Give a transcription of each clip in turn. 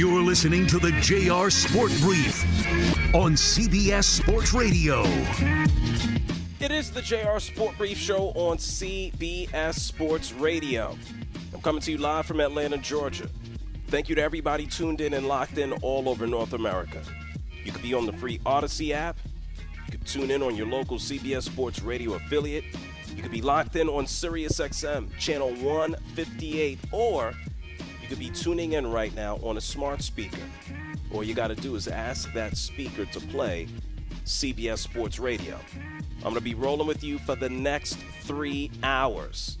You're listening to the JR Sport Brief on CBS Sports Radio. It is the JR Sport Brief Show on CBS Sports Radio. I'm coming to you live from Atlanta, Georgia. Thank you to everybody tuned in and locked in all over North America. You could be on the free Audacy app. You could tune in on your local CBS Sports Radio affiliate. You could be locked in on SiriusXM channel 158 or could be tuning in right now on a smart speaker. All you got to do is ask that speaker to play CBS Sports Radio. I'm going to be rolling with you for the next three hours.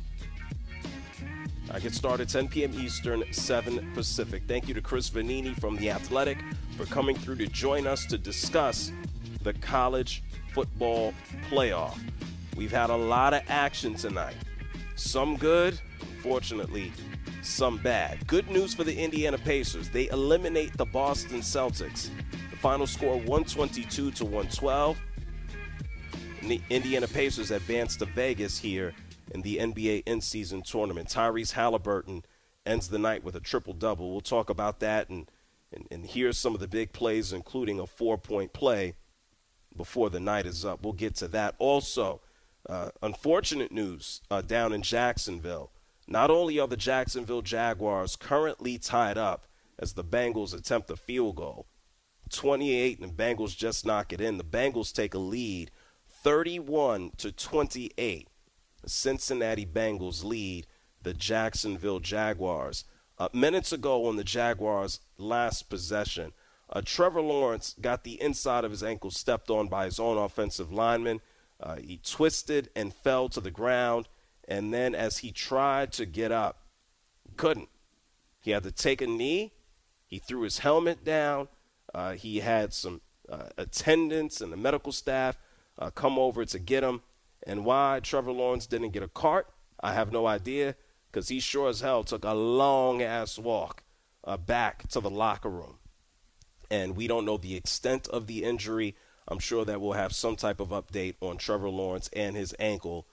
I get started 10 p.m. Eastern, 7 Pacific. Thank you to Chris Vannini from The Athletic for coming through to join us to discuss the college football playoff. We've had a lot of action tonight. Some good, unfortunately, some bad. Good news for the Indiana Pacers. They eliminate the Boston Celtics. The final score 122 to 112. And the Indiana Pacers advance to Vegas here in the NBA in-season tournament. Tyrese Halliburton ends the night with a triple double. We'll talk about that and, and, and here's some of the big plays, including a four point play before the night is up. We'll get to that. Also, uh, unfortunate news uh, down in Jacksonville. Not only are the Jacksonville Jaguars currently tied up as the Bengals attempt a field goal, 28 and the Bengals just knock it in. The Bengals take a lead 31 to 28. The Cincinnati Bengals lead the Jacksonville Jaguars. Uh, minutes ago on the Jaguars' last possession, uh, Trevor Lawrence got the inside of his ankle stepped on by his own offensive lineman. Uh, he twisted and fell to the ground. And then as he tried to get up, couldn't. He had to take a knee. He threw his helmet down. Uh, he had some uh, attendants and the medical staff uh, come over to get him. And why Trevor Lawrence didn't get a cart, I have no idea, because he sure as hell took a long ass walk uh, back to the locker room. And we don't know the extent of the injury. I'm sure that we'll have some type of update on Trevor Lawrence and his ankle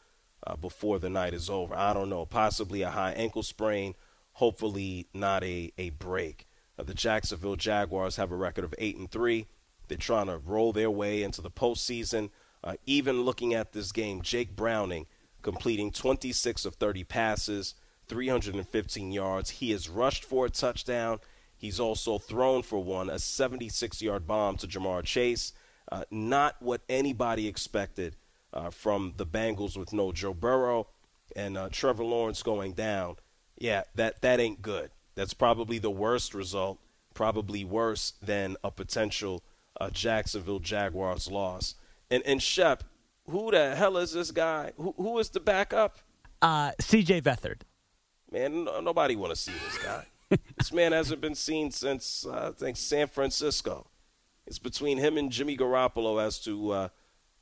uh, before the night is over. I don't know, possibly a high ankle sprain, hopefully not a, a break. Uh, the Jacksonville Jaguars have a record of 8 and 3. They're trying to roll their way into the postseason. Uh, even looking at this game, Jake Browning completing 26 of 30 passes, 315 yards. He has rushed for a touchdown. He's also thrown for one, a 76 yard bomb to Ja'Marr Chase. Uh, not what anybody expected uh, from the Bengals with no Joe Burrow and uh, Trevor Lawrence going down. Yeah, that that ain't good. That's probably the worst result. Probably worse than a potential uh, Jacksonville Jaguars loss. And and Shep, who the hell is this guy? Who who is the backup? Uh, C.J. Beathard. Man, no, nobody want to see this guy. this man hasn't been seen since uh, I think San Francisco. It's between him and Jimmy Garoppolo as to uh,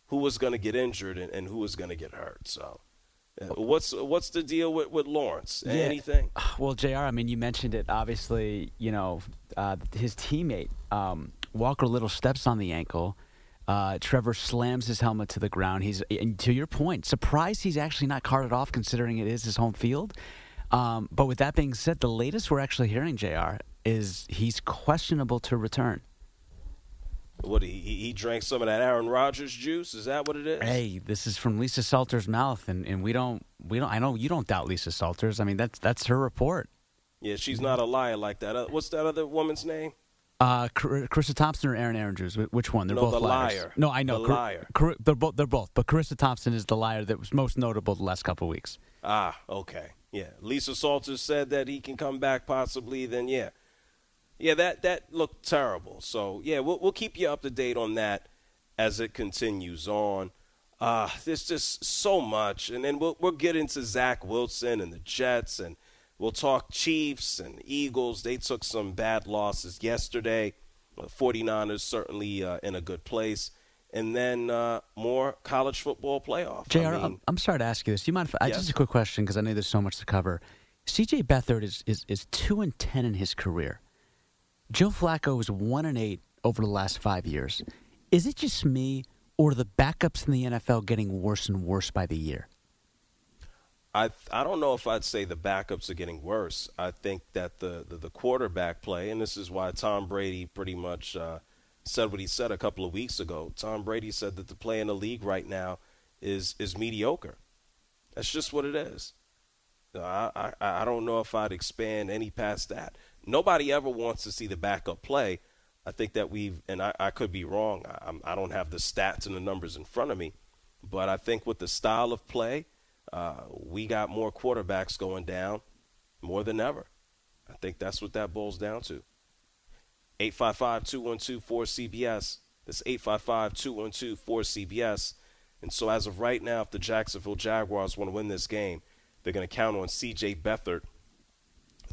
who was going to get injured and, and who was going to get hurt. So, uh, what's what's the deal with, with Lawrence? Yeah. Anything? Well, Jr. I mean, you mentioned it. Obviously, you know uh, his teammate um, Walker Little steps on the ankle. Uh, Trevor slams his helmet to the ground. He's and to your point, surprised he's actually not carted off, considering it is his home field. Um, but with that being said, the latest we're actually hearing, Jr. is he's questionable to return. What he he drank some of that Aaron Rodgers juice? Is that what it is? Hey, this is from Lisa Salter's mouth, and, and we don't we don't. I know you don't doubt Lisa Salters. I mean that's that's her report. Yeah, she's not a liar like that. Uh, what's that other woman's name? Uh, Charissa Thompson or Erin Andrews? Which one? They're no, both the liars. liar. No, I know. The Car- liar. Car- they're both. They're both. But Carissa Thompson is the liar that was most notable the last couple of weeks. Ah, okay. Yeah. Lisa Salters said that he can come back possibly. Then yeah, yeah. That that looked terrible. So yeah, we'll we'll keep you up to date on that as it continues on. Uh, there's just so much, and then we'll we'll get into Zach Wilson and the Jets and We'll talk Chiefs and Eagles. They took some bad losses yesterday. 49ers certainly uh, in a good place. And then uh, more college football playoff. JR, I I'm, mean, I'm sorry to ask you this. Do you mind if I, Yes. just a quick question because I know there's so much to cover. CJ Beathard is, is, is 2 and 10 in his career. Joe Flacco is 1 and 8 over the last five years. Is it just me, or the backups in the NFL getting worse and worse by the year? I I don't know if I'd say the backups are getting worse. I think that the, the, the quarterback play, and this is why Tom Brady pretty much uh, said what he said a couple of weeks ago. Tom Brady said that the play in the league right now is is mediocre. That's just what it is. I, I I don't know if I'd expand any past that. Nobody ever wants to see the backup play. I think that we've, and I, I could be wrong. I, I'm- I don't have the stats and the numbers in front of me, but I think with the style of play, uh, we got more quarterbacks going down more than ever. I think that's what that boils down to. 855-212-4CBS. That's 855-212-4CBS. And so as of right now, if the Jacksonville Jaguars want to win this game, they're going to count on C.J. Beathard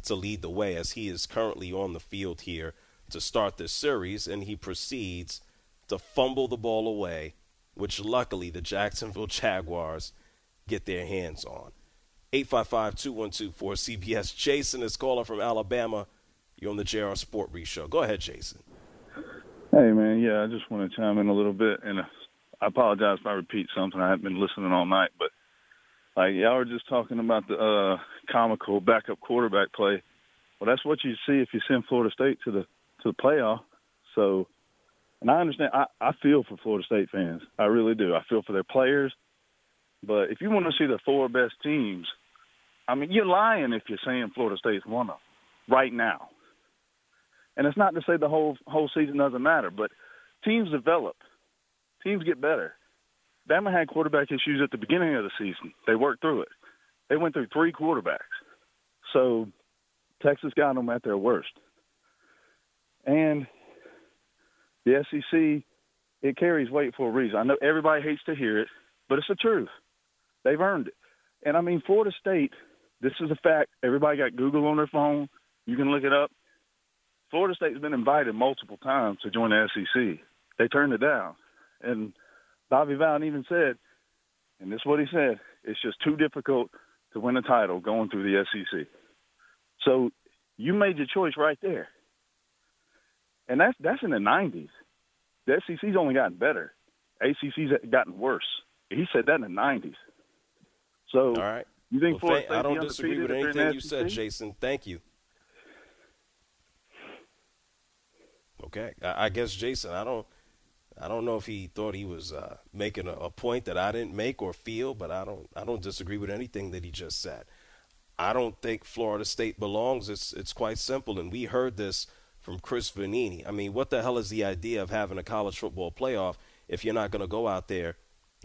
to lead the way as he is currently on the field here to start this series, and he proceeds to fumble the ball away, which luckily the Jacksonville Jaguars get their hands on. 855-212-4CBS. Jason is calling from Alabama. You're on the JR Sport Brief Show. Go ahead, Jason. Hey man, yeah, I just want to chime in a little bit, and uh, I apologize if I repeat something. I haven't been listening all night, but like y'all were just talking about the uh, comical backup quarterback play. Well, that's what you see if you send Florida State to the to the playoff. So, and I understand. I, I feel for Florida State fans. I really do. I feel for their players. But if you want to see the four best teams, I mean, you're lying if you're saying Florida State's one of them right now. And it's not to say the whole whole season doesn't matter, but teams develop, teams get better. Bama had quarterback issues at the beginning of the season. They worked through it. They went through three quarterbacks. So Texas got them at their worst. And the SEC, it carries weight for a reason. I know everybody hates to hear it, but it's the truth. They've earned it. And I mean, Florida State, this is a fact. Everybody got Google on their phone. You can look it up. Florida State's been invited multiple times to join the SEC. They turned it down. And Bobby Bowden even said, and this is what he said, it's just too difficult to win a title going through the SEC. So you made your choice right there. And that's that's in the 90s. The SEC's only gotten better. ACC's gotten worse. He said that in the 90s. So All right. you think Well, Florida thank- I don't disagree with undefeated if they're in anything you said, Jason. Thank you. Okay, I, I guess Jason. I don't. I don't know if he thought he was uh, making a, a point that I didn't make or feel, but I don't. I don't disagree with anything that he just said. I don't think Florida State belongs. It's it's quite simple, and we heard this from Chris Vannini. I mean, what the hell is the idea of having a college football playoff if you're not going to go out there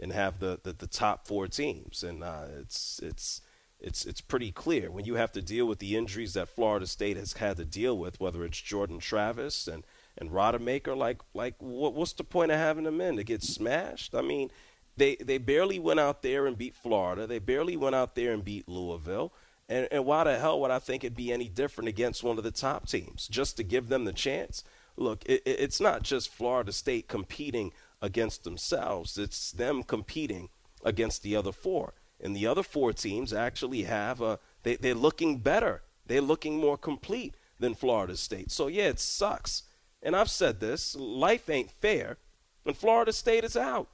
and have the, the, the top four teams? And uh, it's it's it's it's pretty clear when you have to deal with the injuries that Florida State has had to deal with, whether it's Jordan Travis and and Rodemaker. Like like what, what's the point of having them in to get smashed? I mean, they they barely went out there and beat Florida. They barely went out there and beat Louisville. And, and why the hell would I think it'd be any different against one of the top teams just to give them the chance? Look, it, it- it's not just Florida State competing against themselves, it's them competing against the other four. And the other four teams actually have a, they, they're looking better. They're looking more complete than Florida State. So, yeah, it sucks. And I've said this life ain't fair, and Florida State is out.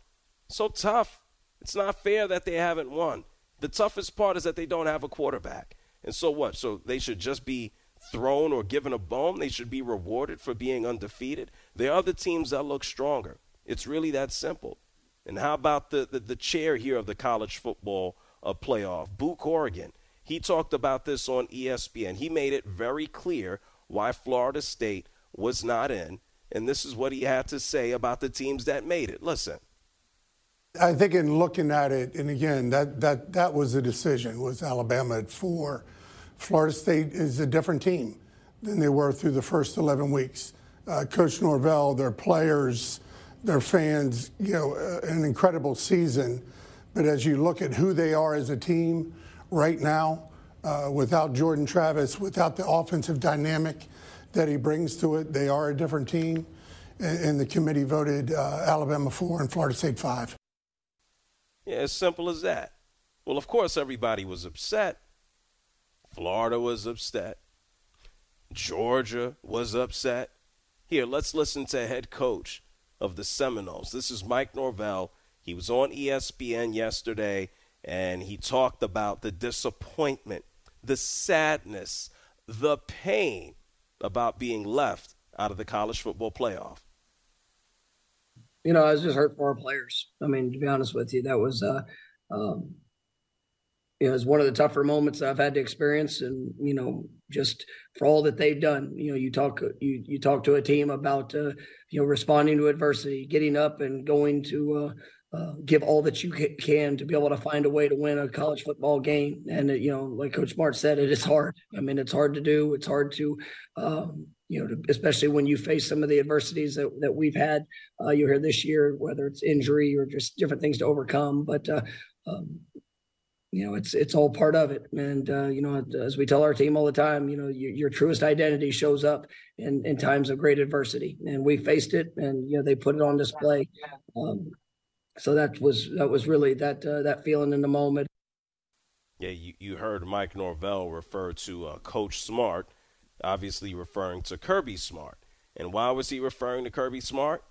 So tough. It's not fair that they haven't won. The toughest part is that they don't have a quarterback. And so what? So they should just be thrown or given a bone? They should be rewarded for being undefeated? There are other teams that look stronger. It's really that simple. And how about the, the, the chair here of the college football uh, playoff, Boo Corrigan? He talked about this on ESPN. He made it very clear why Florida State was not in, and this is what he had to say about the teams that made it. Listen. I think in looking at it, and again, that, that, that was a decision, was Alabama at four. Florida State is a different team than they were through the first 11 weeks. Uh, Coach Norvell, their players, their fans, you know, uh, an incredible season. But as you look at who they are as a team right now, uh, without Jordan Travis, without the offensive dynamic that he brings to it, they are a different team. And, the committee voted uh, Alabama four and Florida State five. Yeah, as simple as that. Well, of course, everybody was upset. Florida was upset. Georgia was upset. Here, let's listen to head coach of the Seminoles. This is Mike Norvell. He was on ESPN yesterday and he talked about the disappointment, the sadness, the pain about being left out of the college football playoff you know, I was just hurt for our players. I mean, to be honest with you, that was, uh, um, you know, it's one of the tougher moments I've had to experience, and you know, just for all that they've done. You know, you talk you you talk to a team about uh, you know responding to adversity, getting up and going to uh, uh, give all that you can to be able to find a way to win a college football game. And you know, like Coach Smart said, it is hard. I mean, it's hard to do. It's hard to um, you know, especially when you face some of the adversities that, that we've had, uh, you hear this year, whether it's injury or just different things to overcome. But, uh, um, you know, it's it's all part of it. And, uh, you know, as we tell our team all the time, you know, your, your truest identity shows up in, in times of great adversity. And we faced it and, you know, they put it on display. Um, so that was that was really that uh, that feeling in the moment. Yeah, you, you heard Mike Norvell refer to uh, Coach Smart – obviously referring to Kirby Smart. And why was he referring to Kirby Smart?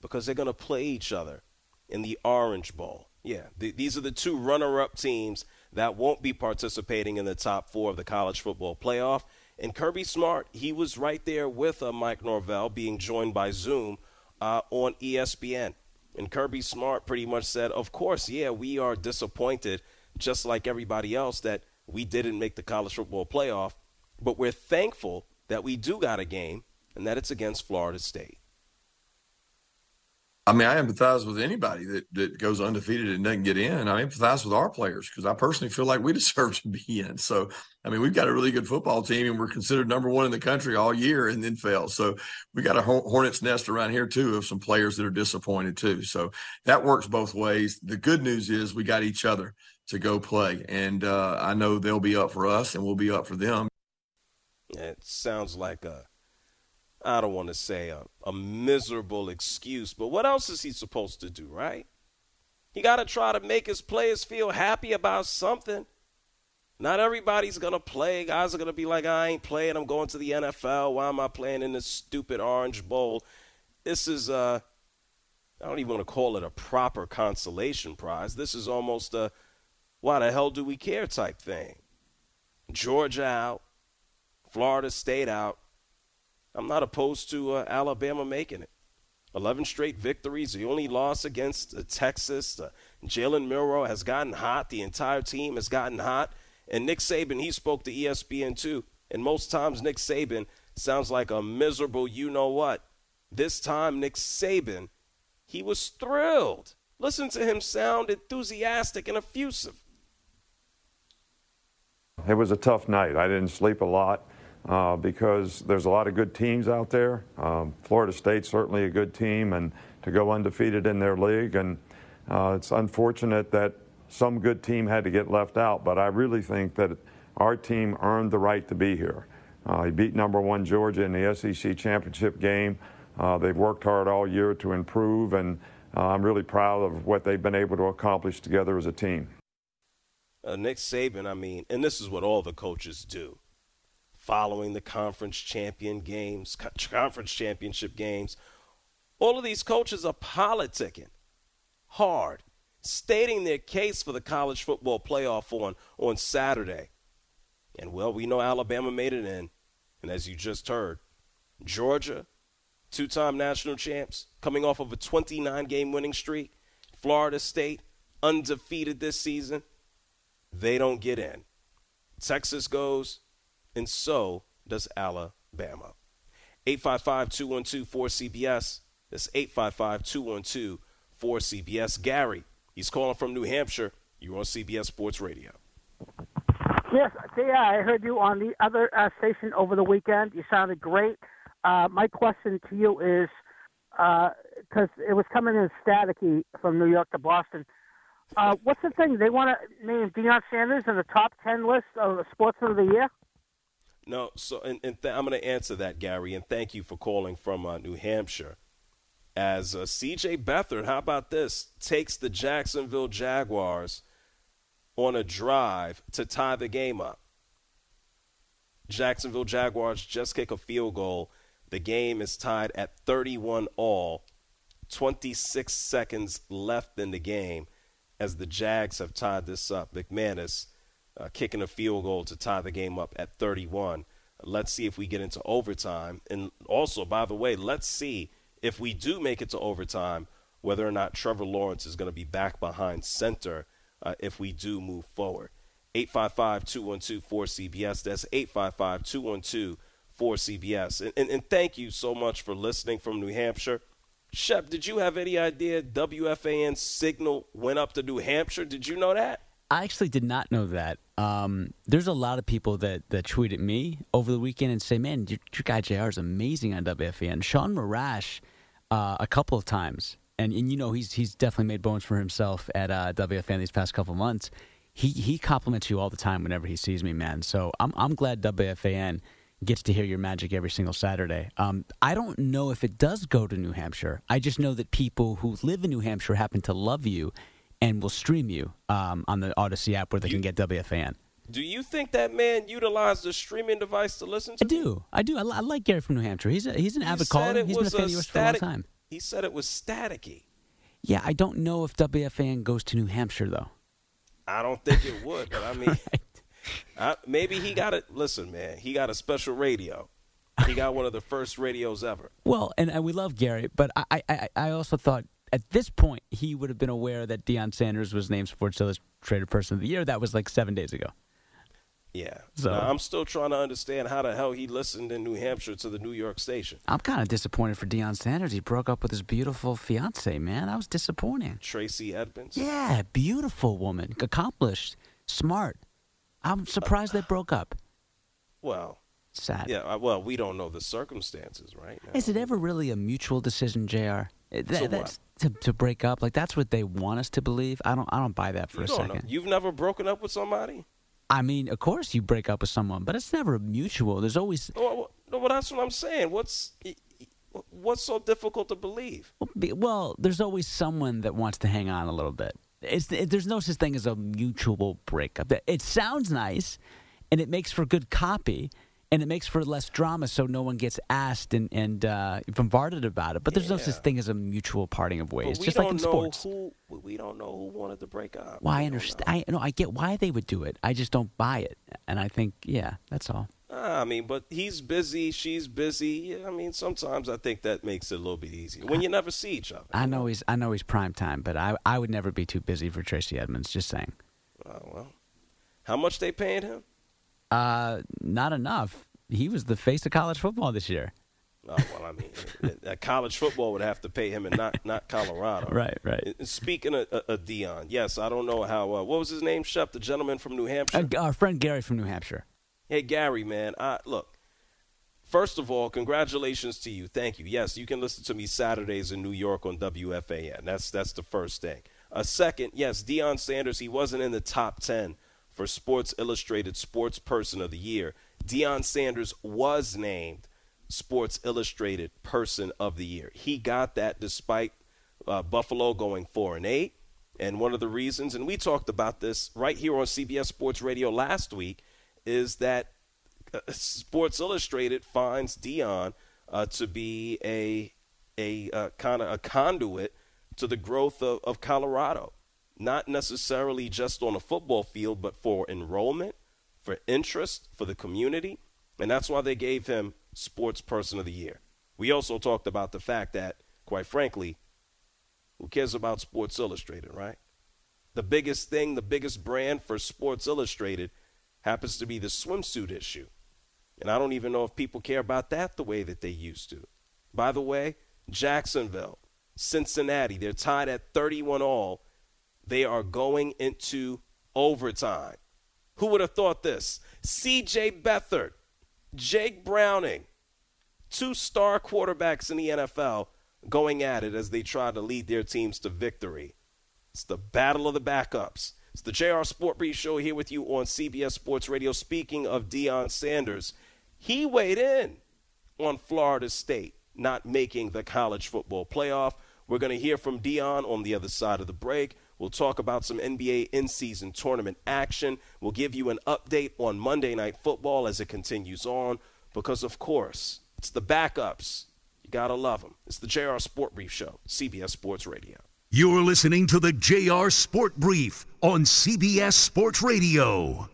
Because they're going to play each other in the Orange Bowl. Yeah, th- these are the two runner up teams that won't be participating in the top four of the college football playoff. And Kirby Smart, he was right there with uh, Mike Norvell being joined by Zoom uh, on ESPN. And Kirby Smart pretty much said, Of course, yeah, we are disappointed, just like everybody else, that we didn't make the college football playoff. But we're thankful that we do got a game and that it's against Florida State. I mean, I empathize with anybody that, that goes undefeated and doesn't get in. I empathize with our players because I personally feel like we deserve to be in. So, I mean, we've got a really good football team and we're considered number one in the country all year and then fail. So, we got a hornet's nest around here too of some players that are disappointed too. So, that works both ways. The good news is we got each other to go play. And uh, I know they'll be up for us and we'll be up for them. It sounds like a, I don't want to say a, a miserable excuse, but what else is he supposed to do, right? He got to try to make his players feel happy about something. Not everybody's going to play. Guys are going to be like, I ain't playing. I'm going to the NFL. Why am I playing in this stupid Orange Bowl? This is, uh, I don't even want to call it a proper consolation prize. This is almost a, why the hell do we care type thing. Georgia out, Florida State out. I'm not opposed to uh, Alabama making it. 11 straight victories. The only loss against uh, Texas. Uh, Jalen Milroe has gotten hot. The entire team has gotten hot. And Nick Saban, he spoke to ESPN too. And most times, Nick Saban sounds like a miserable you know what. This time, Nick Saban, he was thrilled. Listen to him sound enthusiastic and effusive. It was a tough night. I didn't sleep a lot uh, because there's a lot of good teams out there. Um, Florida State's certainly a good team, and to go undefeated in their league. And uh, it's unfortunate that some good team had to get left out, but I really think that our team earned the right to be here. Uh, he beat number one Georgia in the SEC championship game. Uh, they've worked hard all year to improve, and uh, I'm really proud of what they've been able to accomplish together as a team. Uh, Nick Saban, I mean, and this is what all the coaches do following the conference champion games, conference championship games. All of these coaches are politicking hard, stating their case for the college football playoff on, on Saturday. And well, we know Alabama made it in. And as you just heard, Georgia, two time national champs, coming off of a 29 game winning streak. Florida State, undefeated this season. They don't get in. Texas goes, and so does Alabama. 855 212 4CBS. That's 855 212 4CBS. Gary, he's calling from New Hampshire. You're on CBS Sports Radio. Yes, yeah, I heard you on the other uh, station over the weekend. You sounded great. Uh, my question to you is because uh, it was coming in staticky from New York to Boston. Uh, what's the thing? They want to name Deion Sanders in the top 10 list of the Sportsman of the Year? No, so and, and th- I'm going to answer that, Gary, and thank you for calling from uh, New Hampshire. As uh, C.J. Beathard, how about this? Takes the Jacksonville Jaguars on a drive to tie the game up. Jacksonville Jaguars just kick a field goal. The game is tied at 31 all. 26 seconds left in the game as the Jags have tied this up. McManus uh, kicking a field goal to tie the game up at 31. Let's see if we get into overtime. And also, by the way, let's see if we do make it to overtime whether or not Trevor Lawrence is going to be back behind center uh, if we do move forward. 855 212 4CBS. That's 855 212 4CBS. And, and, thank you so much for listening from New Hampshire. Shep, did you have any idea WFAN signal went up to New Hampshire? Did you know that? I actually did not know that. Um, there's a lot of people that, that tweet at me over the weekend and say, man, your, your guy JR is amazing on WFAN. Sean Marash, uh, a couple of times, and, and you know he's he's definitely made bones for himself at uh, WFAN these past couple months. He he compliments you all the time whenever he sees me, man. So I'm I'm glad WFAN gets to hear your magic every single Saturday. Um, I don't know if it does go to New Hampshire. I just know that people who live in New Hampshire happen to love you and will stream you um, on the Audacy app where they you, can get WFAN. Do you think that man utilized the streaming device to listen to? I do. I do. I, I, like Gary from New Hampshire. He's a, he's an avid caller. He's been a fan of yours for a long time. He said it was staticky. Yeah, I don't know if WFAN goes to New Hampshire though. I don't think it would, but I mean, right. I, maybe he got it. Listen, man, he got a special radio. He got one of the first radios ever. Well, and, and we love Gary, but I, I, I also thought at this point he would have been aware that Deion Sanders was named Sports Illustrated Person of the Year. That was like seven days ago. Yeah. So now, I'm still trying to understand how the hell he listened in New Hampshire to the New York station. I'm kind of disappointed for Deion Sanders. He broke up with his beautiful fiance, man. That was disappointing. Tracy Edmonds. Yeah, beautiful woman, accomplished, smart. I'm surprised uh, they broke up. Well, sad. Yeah. Uh, well, we don't know the circumstances, right? Now. Is it ever really a mutual decision, Jr.? That, that's to, to break up. Like that's what they want us to believe. I don't. I don't buy that for you a second. Know. You've never broken up with somebody. I mean, of course you break up with someone, but it's never mutual. There's always. Well, well that's what I'm saying. What's what's so difficult to believe? Well, there's always someone that wants to hang on a little bit. It's, it, there's no such thing as a mutual breakup. It sounds nice, and it makes for good copy, and it makes for less drama, so no one gets asked and, and uh, bombarded about it. But there's yeah. no such thing as a mutual parting of ways, just like in sports. Who, we don't know who wanted to break up. Well, I understand. I no, I get why they would do it. I just don't buy it, and I think, yeah, that's all. I mean, but he's busy, she's busy. I mean, sometimes I think that makes it a little bit easier when you never see each other. I know he's I know he's prime time, but I I would never be too busy for Tracy Edmonds. Just saying. Oh well, how much they paying him? Uh, not enough. He was the face of college football this year. Oh well, I mean, college football would have to pay him, and not not Colorado. right, right. Speaking of, uh, of Deion, yes, I don't know how. Uh, what was his name, Shep? The gentleman from New Hampshire. Uh, our friend Gary from New Hampshire. Hey, Gary, man, I, look, first of all, congratulations to you. Thank you. Yes, you can listen to me Saturdays in New York on WFAN. That's, that's the first thing. A second, yes, Deion Sanders, he wasn't in the top 10 for Sports Illustrated Sports Person of the Year. Deion Sanders was named Sports Illustrated Person of the Year. He got that despite uh, Buffalo going 4 and 8. And one of the reasons, and we talked about this right here on CBS Sports Radio last week, is that uh, Sports Illustrated finds Deion uh, to be a a uh, kind of a conduit to the growth of, of Colorado, not necessarily just on a football field, but for enrollment, for interest, for the community, and that's why they gave him Sports Person of the Year. We also talked about the fact that, quite frankly, who cares about Sports Illustrated, right? The biggest thing, the biggest brand for Sports Illustrated happens to be the swimsuit issue. And I don't even know if people care about that the way that they used to. By the way, Jacksonville, Cincinnati, they're tied at 31 all. They are going into overtime. Who would have thought this? CJ Beathard, Jake Browning, two star quarterbacks in the NFL going at it as they try to lead their teams to victory. It's the battle of the backups. It's the JR Sport Brief Show here with you on CBS Sports Radio. Speaking of Deion Sanders, he weighed in on Florida State not making the college football playoff. We're going to hear from Deion on the other side of the break. We'll talk about some NBA in season tournament action. We'll give you an update on Monday Night Football as it continues on because, of course, it's the backups. You got to love them. It's the JR Sport Brief Show, CBS Sports Radio. You're listening to the JR Sport Brief on CBS Sports Radio.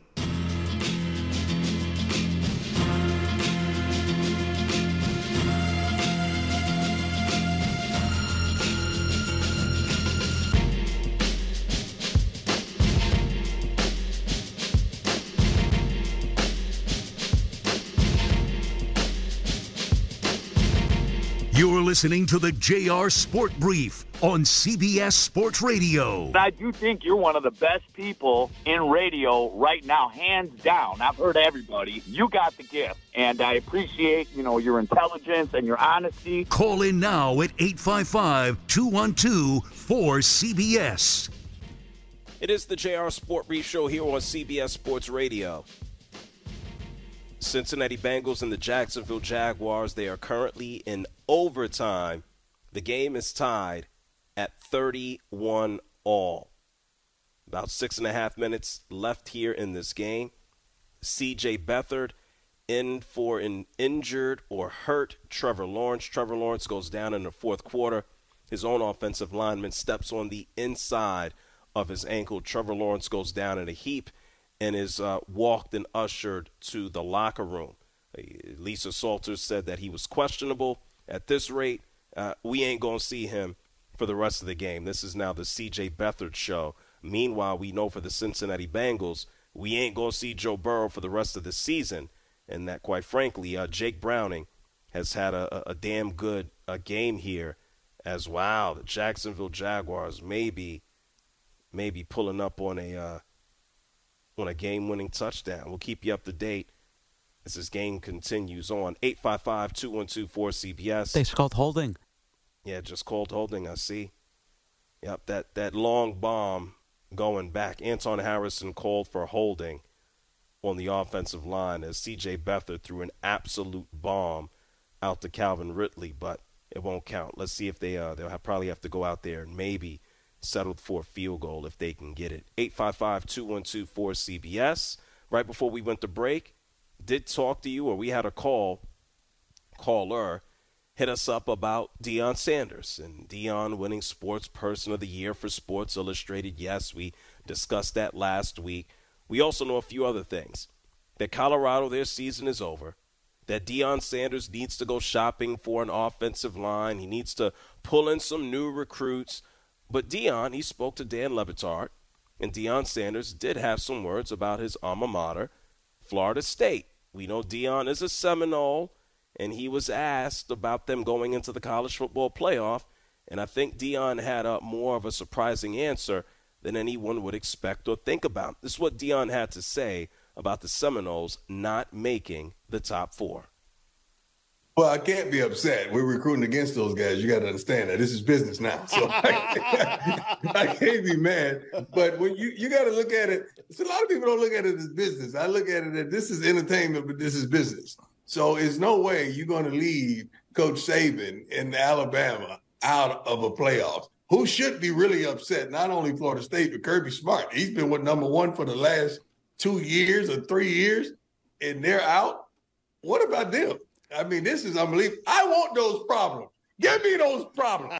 Listening to the JR Sport Brief on CBS Sports Radio. I do think you're one of the best people in radio right now, hands down. I've heard everybody. You got the gift, and I appreciate, you know, your intelligence and your honesty. Call in now at 855-212-4CBS. It is the JR Sport Brief Show here on CBS Sports Radio. Cincinnati Bengals and the Jacksonville Jaguars, they are currently in overtime. The game is tied at 31 all. About six and a half minutes left here in this game. CJ Beathard in for an injured or hurt Trevor Lawrence. Trevor Lawrence goes down in the fourth quarter. His own offensive lineman steps on the inside of his ankle. Trevor Lawrence goes down in a heap and is uh, walked and ushered to the locker room. Uh, Lisa Salters said that he was questionable. At this rate, uh, we ain't going to see him for the rest of the game. This is now the C.J. Beathard show. Meanwhile, we know for the Cincinnati Bengals, we ain't going to see Joe Burrow for the rest of the season. And that, quite frankly, uh, Jake Browning has had a, a, a damn good uh, game here as wow. The Jacksonville Jaguars maybe, maybe pulling up on a uh, on a game winning touchdown. We'll keep you up to date as this game continues on. 855 212 4CBS. They called holding. Yeah, just called holding, I see. Yep, that, that long bomb going back. Anton Harrison called for holding on the offensive line as CJ Beathard threw an absolute bomb out to Calvin Ridley, but it won't count. Let's see if they uh they'll have, probably have to go out there and maybe settled for a field goal if they can get it. 855-212-4CBS. Right before we went to break, did talk to you or we had a call caller hit us up about Deion Sanders and Deion winning Sports Person of the Year for Sports Illustrated. Yes, we discussed that last week. We also know a few other things. That Colorado, their season is over. That Deion Sanders needs to go shopping for an offensive line. He needs to pull in some new recruits. But Deion, he spoke to Dan Le Batard, and Deion Sanders did have some words about his alma mater, Florida State. We know Deion is a Seminole, and he was asked about them going into the college football playoff, and I think Deion had a more of a surprising answer than anyone would expect or think about. This is what Deion had to say about the Seminoles not making the top four. Well, I can't be upset. We're recruiting against those guys. You got to understand that this is business now, so I, can't be mad. But when you you got to look at it, a lot of people don't look at it as business. I look at it as this is entertainment, but this is business. So it's no way you're going to leave Coach Saban in Alabama out of a playoffs. Who should be really upset? Not only Florida State, but Kirby Smart. He's been with number one for the last two years or three years, and they're out. What about them? I mean, this is unbelievable. I want those problems. Give me those problems.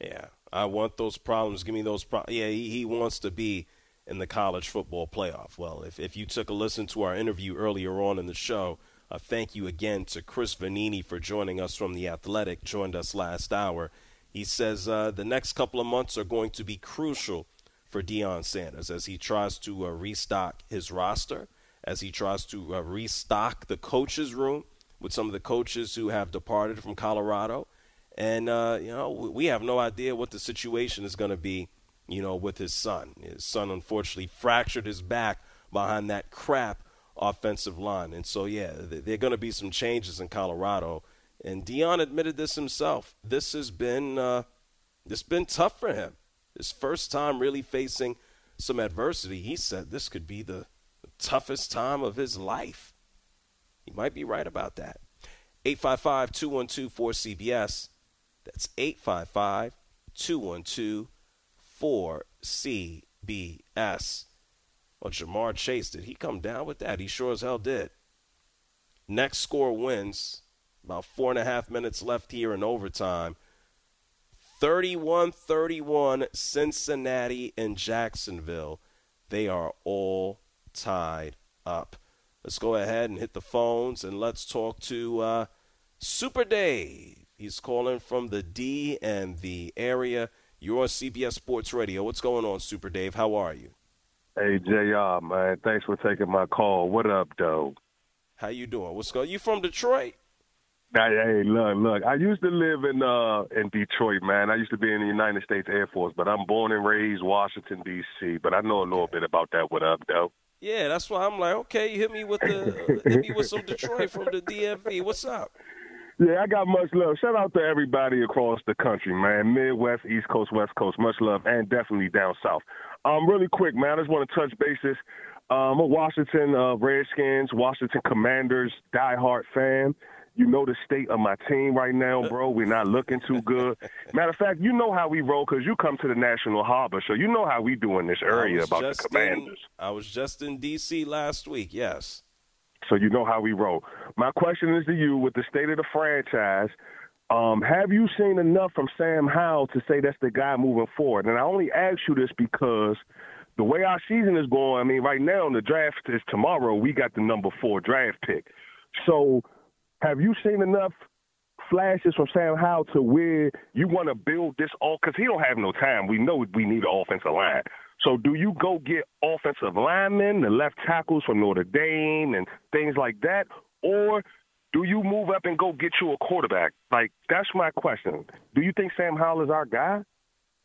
Yeah, I want those problems. Give me those problems. Yeah, he, he wants to be in the college football playoff. Well, if, if you took a listen to our interview earlier on in the show, uh, thank you again to Chris Vannini for joining us from The Athletic, joined us last hour. He says uh, the next couple of months are going to be crucial for Deion Sanders as he tries to uh, restock his roster as he tries to uh, restock the coaches' room with some of the coaches who have departed from Colorado. And, uh, you know, we have no idea what the situation is going to be, you know, with his son. His son unfortunately fractured his back behind that crap offensive line. And so, yeah, there are going to be some changes in Colorado. And Deion admitted this himself. This has been, uh, this been tough for him. His first time really facing some adversity. He said this could be the toughest time of his life. He might be right about that. 855 212 4CBS. That's 855 212 4CBS. Well, Ja'Marr Chase, did he come down with that? He sure as hell did. Next score wins. About four and a half minutes left here in overtime. 31 31 Cincinnati and Jacksonville. They are all tied up. Let's go ahead and hit the phones and let's talk to uh, Super Dave. He's calling from the D and the area. You're on CBS Sports Radio. What's going on, Super Dave? How are you? Hey, JR, man. Thanks for taking my call. What up, though? How you doing? What's going You from Detroit? Hey, look, look. I used to live in uh in Detroit, man. I used to be in the United States Air Force, but I'm born and raised Washington D.C. But I know a little bit about that. What up, though? Yeah, that's why I'm like, okay, hit me with the hit me with some Detroit from the DMV. What's up? Yeah, I got much love. Shout out to everybody across the country, man. Midwest, East Coast, West Coast. Much love, and definitely down south. Um, really quick, man. I just want to touch bases. Um, I'm a Washington uh, Redskins, Washington Commanders diehard fan. You know the state of my team right now, bro. We're not looking too good. Matter of fact, you know how we roll because you come to the National Harbor, so you know how we do in this area about the Commanders. In, I was just in D.C. last week. Yes. So you know how we roll. My question is to you: with the state of the franchise, um, have you seen enough from Sam Howell to say that's the guy moving forward? And I only ask you this because the way our season is going, I mean, right now the draft is tomorrow. We got the number four draft pick. So have you seen enough flashes from Sam Howell to where you want to build this all? Because he don't have no time. We know we need an offensive line. So do you go get offensive linemen, the left tackles from Notre Dame, and things like that, or do you move up and go get you a quarterback? Like that's my question. Do you think Sam Howell is our guy?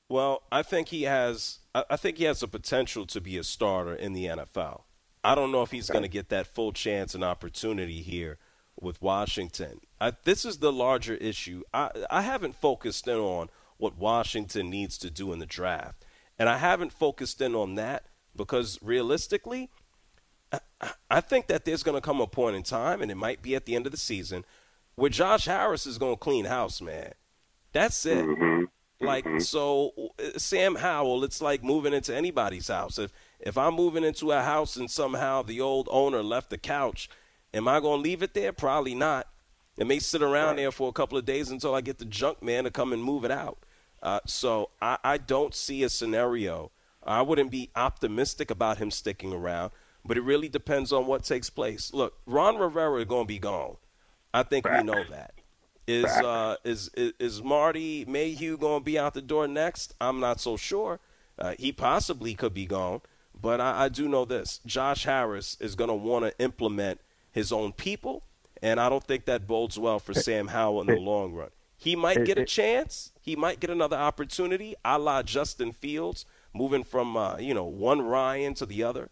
Well, I think he has. I think he has the potential to be a starter in the NFL. I don't know if he's going to get that full chance and opportunity here with Washington. I, this is the larger issue. I, I haven't focused in on what Washington needs to do in the draft. And I haven't focused in on that because realistically, I think that there's going to come a point in time, and it might be at the end of the season, where Josh Harris is going to clean house, man. That's it. Mm-hmm. Like mm-hmm. so, Sam Howell, it's like moving into anybody's house. If if I'm moving into a house and somehow the old owner left the couch Am I going to leave it there? Probably not. It may sit around there for a couple of days until I get the junk man to come and move it out. Uh, so I, I don't see a scenario. I wouldn't be optimistic about him sticking around, but it really depends on what takes place. Look, Ron Rivera is going to be gone. I think we know that. Is uh, is, is is Marty Mayhew going to be out the door next? I'm not so sure. Uh, he possibly could be gone, but I, I do know this: Josh Harris is going to want to implement his own people, and I don't think that bodes well for Sam Howell in the long run. He might get a chance. He might get another opportunity, a la Justin Fields, moving from uh, you know one Ryan to the other.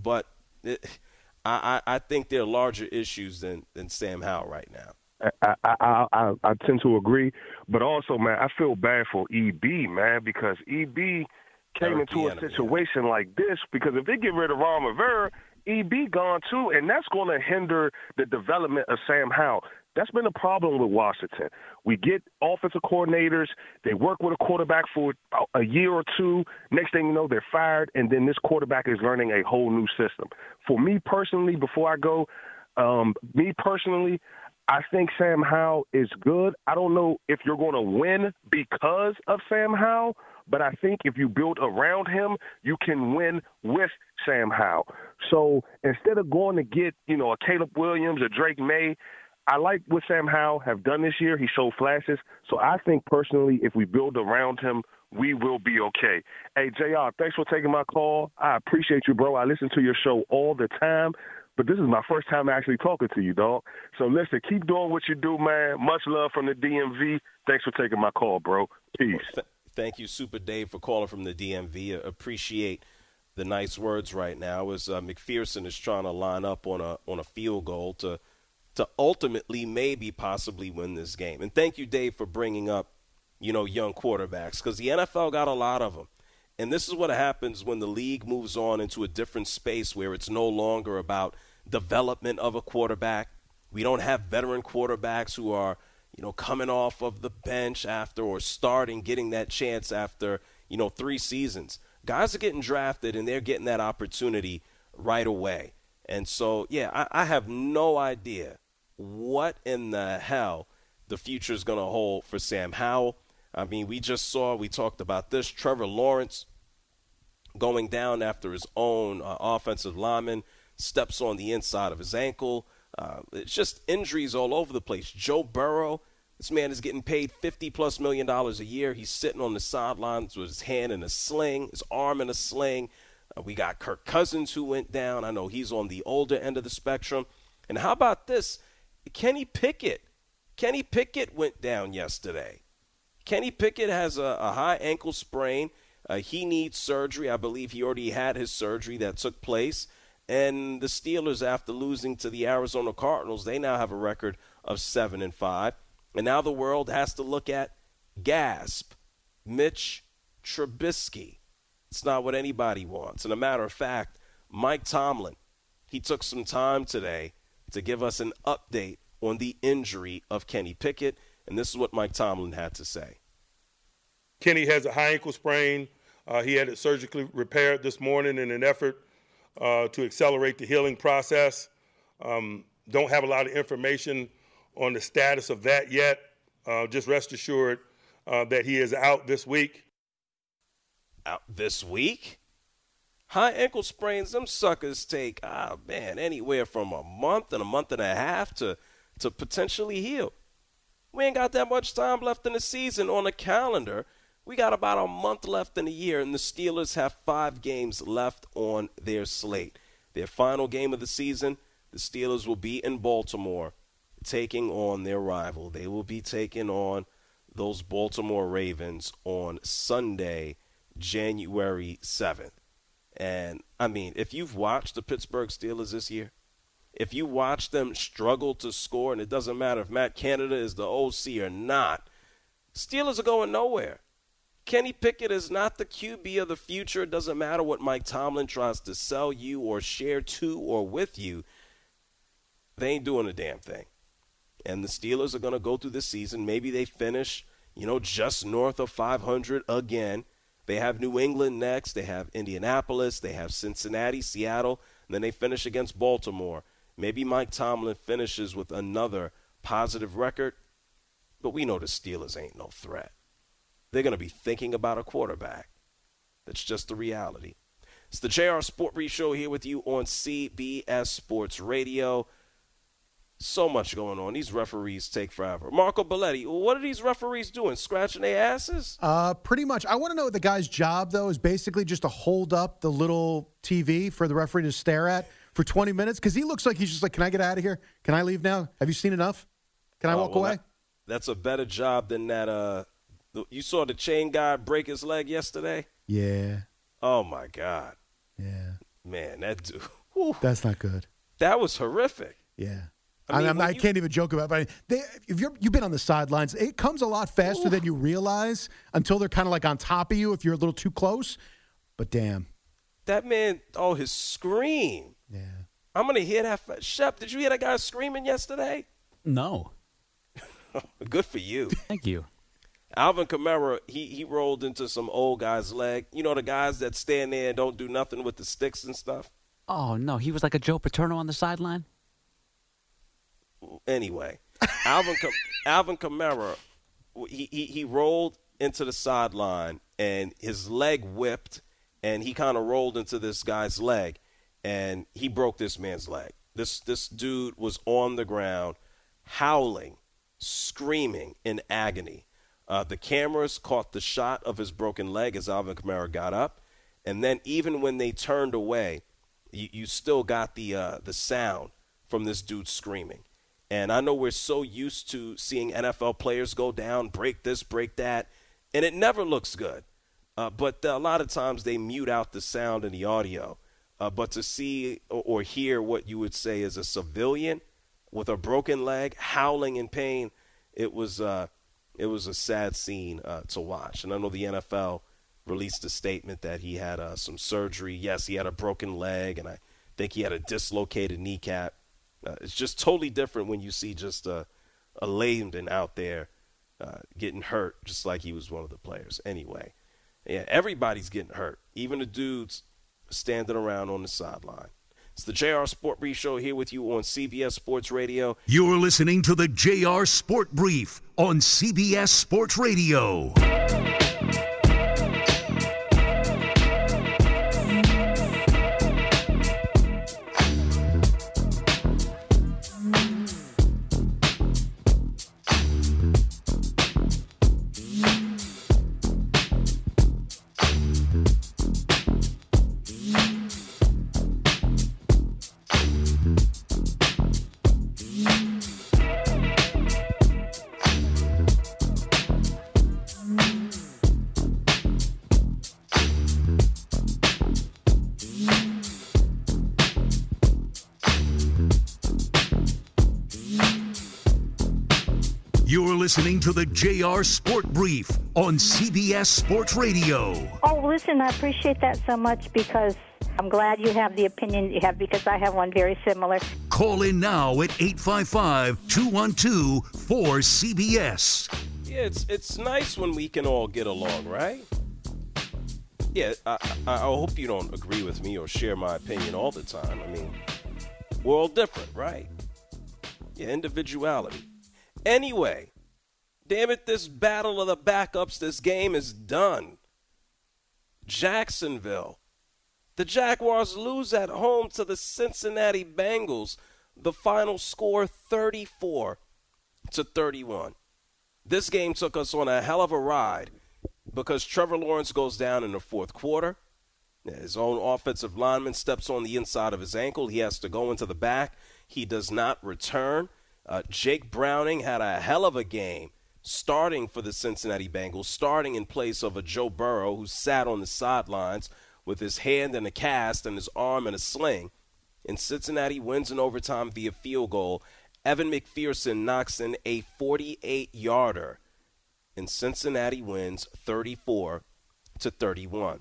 But it, I, I think there are larger issues than than Sam Howell right now. I, I, I I tend to agree, but also, man, I feel bad for EB, man, because EB came into a situation like this because if they get rid of Ron Rivera, EB gone too, and that's going to hinder the development of Sam Howell. That's been a problem with Washington. We get offensive coordinators, they work with a quarterback for a year or two. Next thing you know, they're fired, and then this quarterback is learning a whole new system. For me personally, before I go, um, me personally, I think Sam Howell is good. I don't know if you're going to win because of Sam Howell, but I think if you build around him, you can win with Sam Howell. So instead of going to get, you know, a Caleb Williams or Drake Maye, I like what Sam Howell have done this year. He showed flashes. So I think personally, if we build around him, we will be okay. Hey, JR, thanks for taking my call. I appreciate you, bro. I listen to your show all the time. but this is my first time actually talking to you, dog. So listen, keep doing what you do, man. Much love from the DMV. Thanks for taking my call, bro. Peace. Th- thank you, Super Dave, for calling from the DMV. I appreciate the nice words right now. As uh, McPherson is trying to line up on a on a field goal to to ultimately maybe possibly win this game. And thank you, Dave, for bringing up you know young quarterbacks because the NFL got a lot of them. And this is what happens when the league moves on into a different space where it's no longer about development of a quarterback. We don't have veteran quarterbacks who are, you know, coming off of the bench after or starting, getting that chance after, you know, three seasons. Guys are getting drafted and they're getting that opportunity right away. And so, yeah, I, I have no idea what in the hell the future is going to hold for Sam Howell. I mean, we just saw, we talked about this. Trevor Lawrence going down after his own uh, offensive lineman steps on the inside of his ankle. Uh, it's just injuries all over the place. Joe Burrow, this man is getting paid 50 plus million dollars a year. He's sitting on the sidelines with his hand in a sling, his arm in a sling. Uh, we got Kirk Cousins who went down. I know he's on the older end of the spectrum. And how about this? Kenny Pickett. Kenny Pickett went down yesterday. Kenny Pickett has a, a high ankle sprain. Uh, he needs surgery. I believe he already had his surgery that took place. And the Steelers, after losing to the Arizona Cardinals, they now have a record of seven and five. And now the world has to look at gasp, Mitch Trubisky. It's not what anybody wants. And a matter of fact, Mike Tomlin, he took some time today to give us an update on the injury of Kenny Pickett. And this is what Mike Tomlin had to say. Kenny has a high ankle sprain. Uh, he had it surgically repaired this morning in an effort uh, to accelerate the healing process. Um, don't have a lot of information on the status of that yet. Uh, just rest assured uh, that he is out this week. Out this week? High ankle sprains, them suckers take, ah, man, anywhere from a month and a month and a half to, to potentially heal. We ain't got that much time left in the season on the calendar. We got about a month left in the year, and the Steelers have five games left on their slate. Their final game of the season, the Steelers will be in Baltimore taking on their rival. They will be taking on those Baltimore Ravens on Sunday, January 7th. And I mean, if you've watched the Pittsburgh Steelers this year, if you watch them struggle to score, and it doesn't matter if Matt Canada is the OC or not, Steelers are going nowhere. Kenny Pickett is not the QB of the future. It doesn't matter what Mike Tomlin tries to sell you or share to or with you. They ain't doing a damn thing. And the Steelers are going to go through this season. Maybe they finish, you know, just north of 500 again. They have New England next. They have Indianapolis. They have Cincinnati, Seattle. Then they finish against Baltimore. Maybe Mike Tomlin finishes with another positive record. But we know the Steelers ain't no threat they're going to be thinking about a quarterback. That's just the reality. It's the JR Sport Brief Show here with you on CBS Sports Radio. So much going on. These referees take forever. Marco Belletti, what are these referees doing? Scratching their asses? Uh, pretty much. I want to know what the guy's job, though, is basically just to hold up the little TV for the referee to stare at for 20 minutes because he looks like he's just like, Can I get out of here? Can I leave now? Have you seen enough? Can I uh, walk well, away? That, that's a better job than that uh, you saw the chain guy break his leg yesterday. Yeah. Oh my God. Yeah. Man, that dude. Whew, That's not good. That was horrific. Yeah. I, mean, I, I can't even joke about it. But they, if you're, you've been on the sidelines, it comes a lot faster Ooh. than you realize until they're kind of like on top of you if you're a little too close. But damn. That man, oh, his scream. Yeah. I'm going to hear that. Shep, did you hear that guy screaming yesterday? No. Good for you. Thank you. Alvin Kamara, he he rolled into some old guy's leg. You know the guys that stand there and don't do nothing with the sticks and stuff. Oh no, he was like a Joe Paterno on the sideline. Anyway, Alvin Alvin Kamara, he, he he rolled into the sideline and his leg whipped, and he kind of rolled into this guy's leg, and he broke this man's leg. This this dude was on the ground, howling, screaming in agony uh, the cameras caught the shot of his broken leg as Alvin Kamara got up. And then, even when they turned away, you, you still got the uh, the sound from this dude screaming. And I know we're so used to seeing NFL players go down, break this, break that, and it never looks good. Uh, but a lot of times they mute out the sound and the audio. Uh, but to see or, or hear what you would say is a civilian with a broken leg howling in pain, it was uh, it was a sad scene uh, to watch. And I know the NFL released a statement that he had uh, some surgery. Yes, he had a broken leg, and I think he had a dislocated kneecap. Uh, it's just totally different when you see just a, a layman out there uh, getting hurt, just like he was one of the players. Anyway, yeah, everybody's getting hurt, even the dudes standing around on the sideline. It's the JR Sport Brief Show here with you on CBS Sports Radio. You're listening to the JR Sport Brief on CBS Sports Radio. Listening to the JR Sport Brief on CBS Sports Radio. Oh, listen, I appreciate that so much because I'm glad you have the opinion you have because I have one very similar. Call in now at 855 212 4CBS. Yeah, it's it's nice when we can all get along, right? Yeah, I, I, I hope you don't agree with me or share my opinion all the time. I mean, we're all different, right? Yeah, individuality. Anyway, damn it, this battle of the backups, this game is done. Jacksonville. The Jaguars lose at home to the Cincinnati Bengals. The final score 34 to 31. This game took us on a hell of a ride because Trevor Lawrence goes down in the fourth quarter. His own offensive lineman steps on the inside of his ankle. He has to go into the back. He does not return. Uh, Jake Browning had a hell of a game starting for the Cincinnati Bengals, starting in place of a Joe Burrow who sat on the sidelines with his hand in a cast and his arm in a sling. And Cincinnati wins in overtime via field goal. Evan McPherson knocks in a 48 yarder, and Cincinnati wins 34 to 31.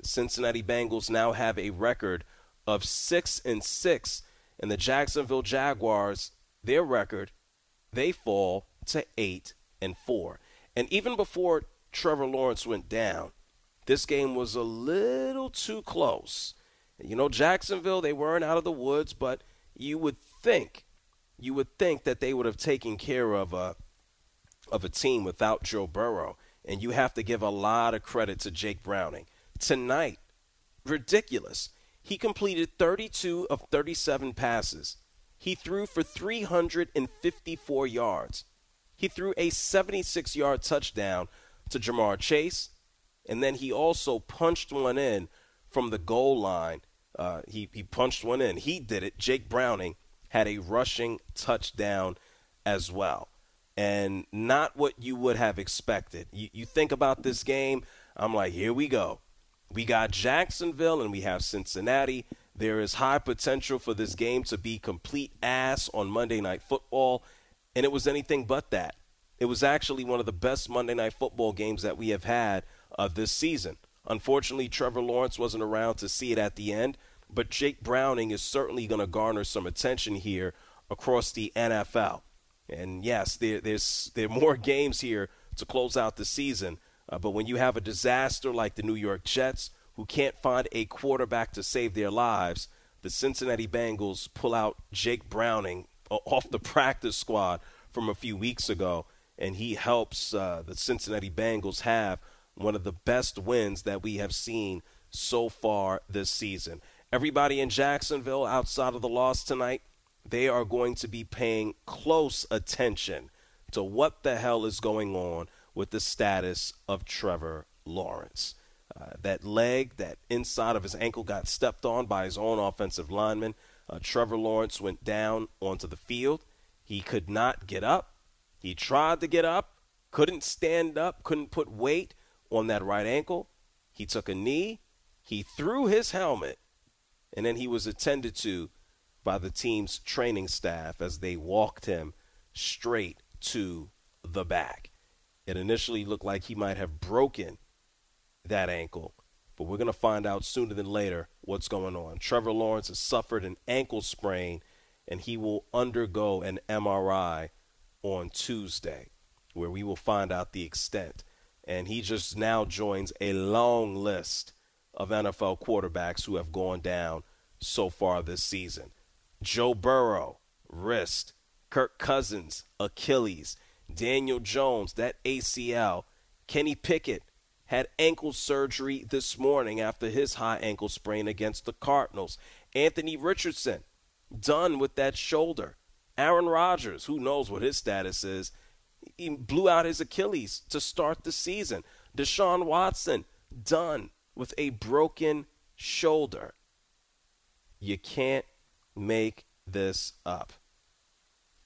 The Cincinnati Bengals now have a record of 6 and 6, and the Jacksonville Jaguars their record, they fall to eight and four. And even before Trevor Lawrence went down, this game was a little too close. You know, Jacksonville, they weren't out of the woods, but you would think, you would think that they would have taken care of a of a team without Joe Burrow. And you have to give a lot of credit to Jake Browning. Tonight, ridiculous. He completed 32 of 37 passes he threw for 354 yards. He threw a 76 yard touchdown to Ja'Marr Chase, and then he also punched one in from the goal line. Uh, he, he punched one in. He did it. Jake Browning had a rushing touchdown as well. And not what you would have expected. You, you think about this game, I'm like, here we go. We got Jacksonville and we have Cincinnati. There is high potential for this game to be complete ass on Monday Night Football, and it was anything but that. It was actually one of the best Monday Night Football games that we have had uh, this season. Unfortunately, Trevor Lawrence wasn't around to see it at the end, but Jake Browning is certainly going to garner some attention here across the NFL. And yes, there, there's there are more games here to close out the season, uh, but when you have a disaster like the New York Jets, who can't find a quarterback to save their lives, the Cincinnati Bengals pull out Jake Browning off the practice squad from a few weeks ago, and he helps uh, the Cincinnati Bengals have one of the best wins that we have seen so far this season. Everybody in Jacksonville, outside of the loss tonight, they are going to be paying close attention to what the hell is going on with the status of Trevor Lawrence. Uh, that leg, that inside of his ankle got stepped on by his own offensive lineman. Uh, Trevor Lawrence went down onto the field. He could not get up. He tried to get up, couldn't stand up, couldn't put weight on that right ankle. He took a knee. He threw his helmet, and then he was attended to by the team's training staff as they walked him straight to the back. It initially looked like he might have broken that ankle, but we're going to find out sooner than later what's going on. Trevor Lawrence has suffered an ankle sprain, and he will undergo an MRI on Tuesday, where we will find out the extent. And he just now joins a long list of NFL quarterbacks who have gone down so far this season. Joe Burrow, wrist. Kirk Cousins, Achilles. Daniel Jones, that ACL. Kenny Pickett had ankle surgery this morning after his high ankle sprain against the Cardinals. Anthony Richardson, done with that shoulder. Aaron Rodgers, who knows what his status is, he blew out his Achilles to start the season. Deshaun Watson, done with a broken shoulder. You can't make this up.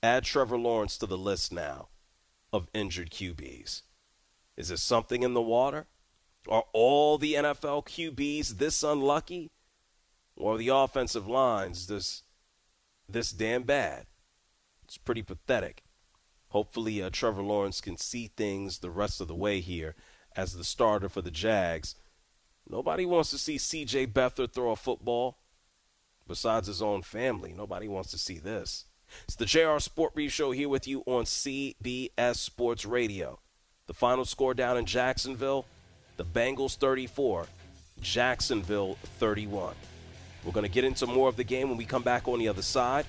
Add Trevor Lawrence to the list now of injured QBs. Is there something in the water? Are all the NFL QBs this unlucky? Or the offensive lines this this damn bad? It's pretty pathetic. Hopefully, uh, Trevor Lawrence can see things the rest of the way here as the starter for the Jags. Nobody wants to see C.J. Beathard throw a football besides his own family. Nobody wants to see this. It's the JR Sport Brief Show here with you on CBS Sports Radio. The final score down in Jacksonville the Bengals 34, Jacksonville 31. We're going to get into more of the game when we come back on the other side.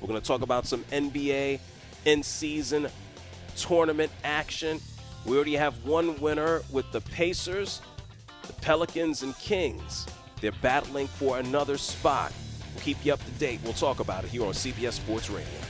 We're going to talk about some NBA in season tournament action. We already have one winner with the Pacers, the Pelicans, and Kings. They're battling for another spot. We'll keep you up to date. We'll talk about it here on CBS Sports Radio.